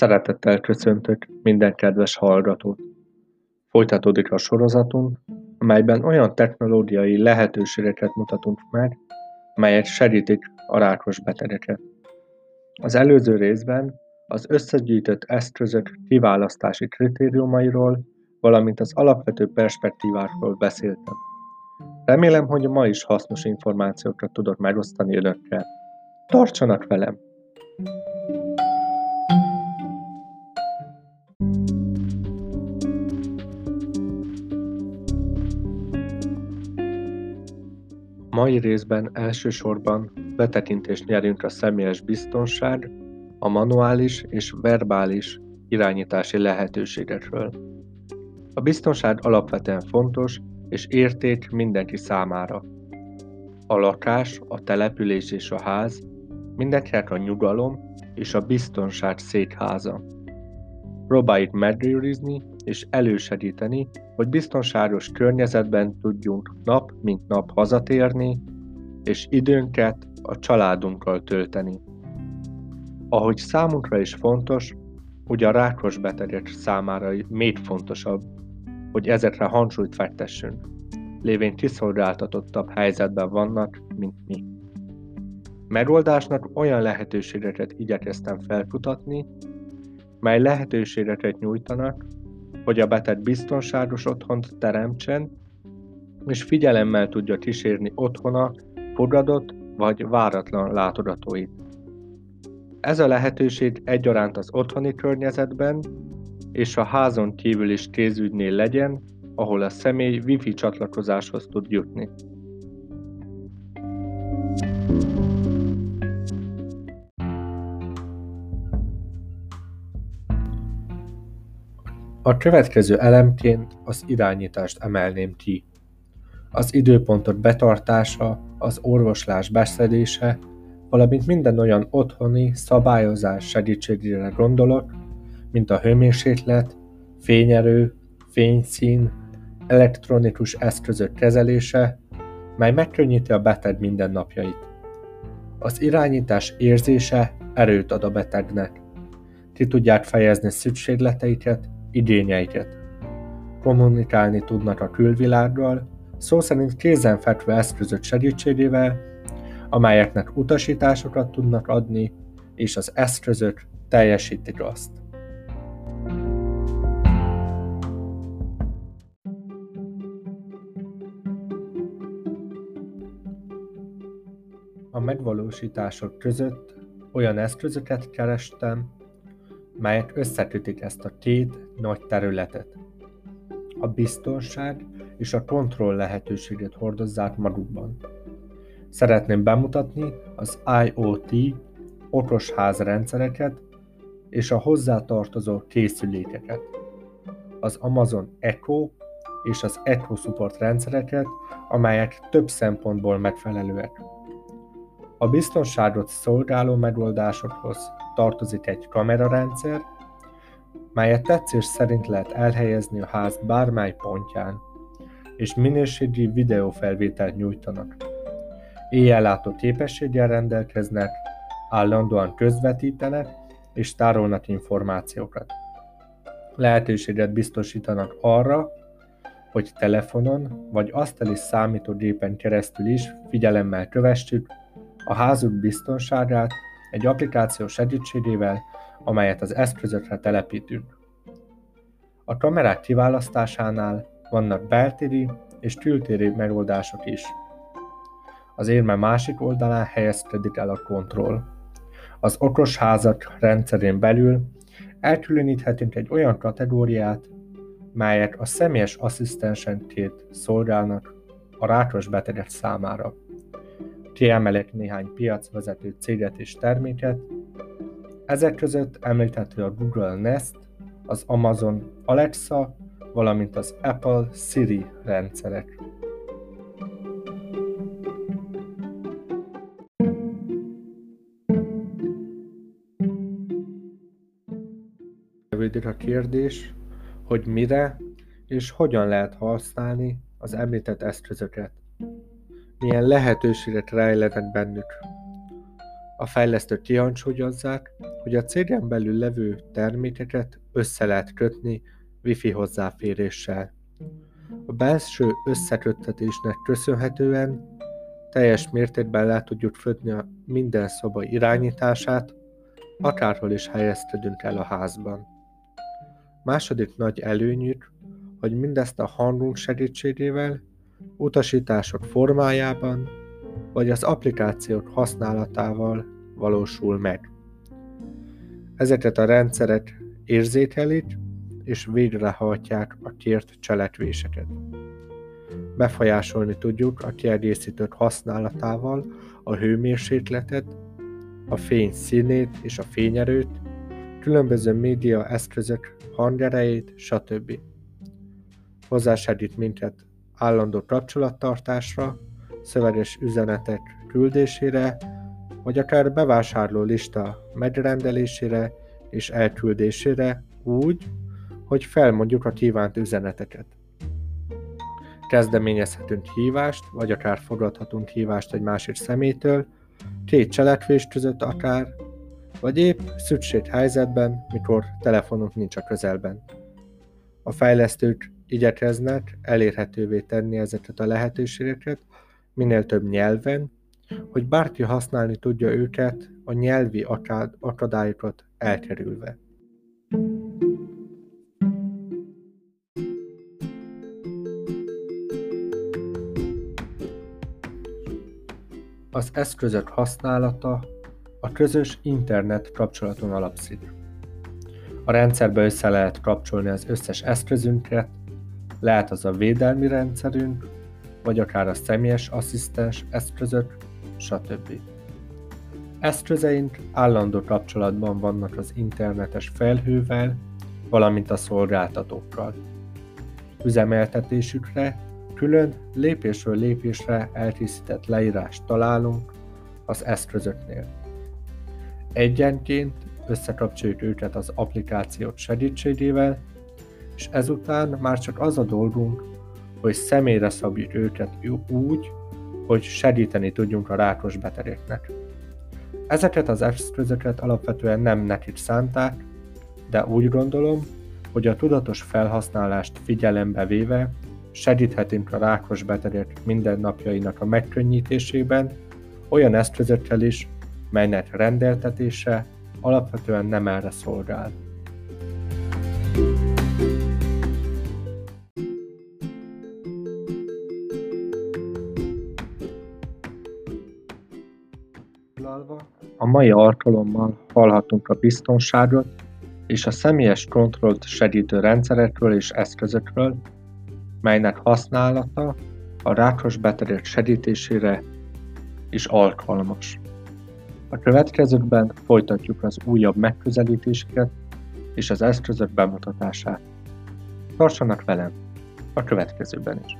Szeretettel köszöntök minden kedves hallgatót! Folytatódik a sorozatunk, amelyben olyan technológiai lehetőségeket mutatunk meg, melyek segítik a rákos betegeket. Az előző részben az összegyűjtött eszközök kiválasztási kritériumairól, valamint az alapvető perspektívákról beszéltem. Remélem, hogy ma is hasznos információkat tudok megosztani önökkel. Tartsanak velem! Mai részben elsősorban betekintést nyerünk a személyes biztonság, a manuális és verbális irányítási lehetőségekről. A biztonság alapvetően fontos és érték mindenki számára. A lakás, a település és a ház mindenkinek a nyugalom és a biztonság székháza. Próbáljuk megőrizni és elősegíteni, hogy biztonságos környezetben tudjunk nap mint nap hazatérni, és időnket a családunkkal tölteni. Ahogy számunkra is fontos, hogy a rákos betegek számára még fontosabb, hogy ezekre hangsúlyt fektessünk, lévén kiszolgáltatottabb helyzetben vannak, mint mi. Megoldásnak olyan lehetőségeket igyekeztem felkutatni, mely lehetőségeket nyújtanak, hogy a beteg biztonságos otthont teremtsen, és figyelemmel tudja kísérni otthona fogadott vagy váratlan látogatóit. Ez a lehetőség egyaránt az otthoni környezetben és a házon kívül is kézügynél legyen, ahol a személy wifi csatlakozáshoz tud jutni. A következő elemként az irányítást emelném ki. Az időpontok betartása, az orvoslás beszedése, valamint minden olyan otthoni szabályozás segítségére gondolok, mint a hőmérséklet, fényerő, fényszín, elektronikus eszközök kezelése, mely megkönnyíti a beteg mindennapjait. Az irányítás érzése erőt ad a betegnek. Ki tudják fejezni szükségleteiket, igényeiket. Kommunikálni tudnak a külvilággal, szó szerint kézenfekvő eszközök segítségével, amelyeknek utasításokat tudnak adni, és az eszközök teljesítik azt. A megvalósítások között olyan eszközöket kerestem, melyek összekötik ezt a két nagy területet. A biztonság és a kontroll lehetőséget hordozzák magukban. Szeretném bemutatni az IoT okosház rendszereket és a hozzátartozó készülékeket, az Amazon Echo és az Echo Support rendszereket, amelyek több szempontból megfelelőek. A biztonságot szolgáló megoldásokhoz tartozik egy kamerarendszer, melyet tetszés szerint lehet elhelyezni a ház bármely pontján, és minőségi videófelvételt nyújtanak. Éjjellátó képességgel rendelkeznek, állandóan közvetítenek és tárolnak információkat. Lehetőséget biztosítanak arra, hogy telefonon vagy asztali számítógépen keresztül is figyelemmel kövessük a házuk biztonságát egy applikáció segítségével, amelyet az eszközökre telepítünk. A kamerák kiválasztásánál vannak beltéri és kültéri megoldások is. Az érme másik oldalán helyezkedik el a kontroll. Az okos házak rendszerén belül elkülöníthetünk egy olyan kategóriát, melyek a személyes asszisztensenként szolgálnak a rákos betegek számára. Kiemelek néhány piacvezető céget és terméket. Ezek között említhető a Google Nest, az Amazon Alexa, valamint az Apple Siri rendszerek. Jövődik a kérdés, hogy mire és hogyan lehet használni az említett eszközöket milyen lehetőségek rejlenek bennük. A fejlesztők kihangsúlyozzák, hogy a cégen belül levő termékeket össze lehet kötni Wi-Fi hozzáféréssel. A belső összeköttetésnek köszönhetően teljes mértékben le tudjuk födni a minden szoba irányítását, akárhol is helyezkedünk el a házban. Második nagy előnyük, hogy mindezt a hangunk segítségével, utasítások formájában, vagy az applikációk használatával valósul meg. Ezeket a rendszerek érzékelik és végrehajtják a kért cselekvéseket. Befolyásolni tudjuk a kiegészítők használatával a hőmérsékletet, a fény színét és a fényerőt, különböző média eszközök hangerejét, stb. Hozzásegít minket állandó kapcsolattartásra, szöveges üzenetek küldésére, vagy akár bevásárló lista megrendelésére és elküldésére úgy, hogy felmondjuk a kívánt üzeneteket. Kezdeményezhetünk hívást, vagy akár fogadhatunk hívást egy másik szemétől, két cselekvés között akár, vagy épp szükség helyzetben, mikor telefonunk nincs a közelben. A fejlesztők igyekeznek elérhetővé tenni ezeket a lehetőségeket minél több nyelven, hogy bárki használni tudja őket a nyelvi akadályokat elkerülve. Az eszközök használata a közös internet kapcsolaton alapszik. A rendszerbe össze lehet kapcsolni az összes eszközünket, lehet az a védelmi rendszerünk, vagy akár a személyes asszisztens eszközök, stb. Eszközeink állandó kapcsolatban vannak az internetes felhővel, valamint a szolgáltatókkal. Üzemeltetésükre külön lépésről lépésre elkészített leírást találunk az eszközöknél. Egyenként összekapcsoljuk őket az applikációk segítségével, és ezután már csak az a dolgunk, hogy személyre szabjuk őket úgy, hogy segíteni tudjunk a rákos betegeknek. Ezeket az eszközöket alapvetően nem nekik szánták, de úgy gondolom, hogy a tudatos felhasználást figyelembe véve segíthetünk a rákos betegek mindennapjainak a megkönnyítésében, olyan eszközökkel is, melynek rendeltetése alapvetően nem erre szolgál. A mai alkalommal hallhatunk a biztonságot és a személyes kontrollt segítő rendszerekről és eszközökről, melynek használata a rákos betegek segítésére is alkalmas. A következőkben folytatjuk az újabb megközelítéseket és az eszközök bemutatását. Tartsanak velem a következőben is!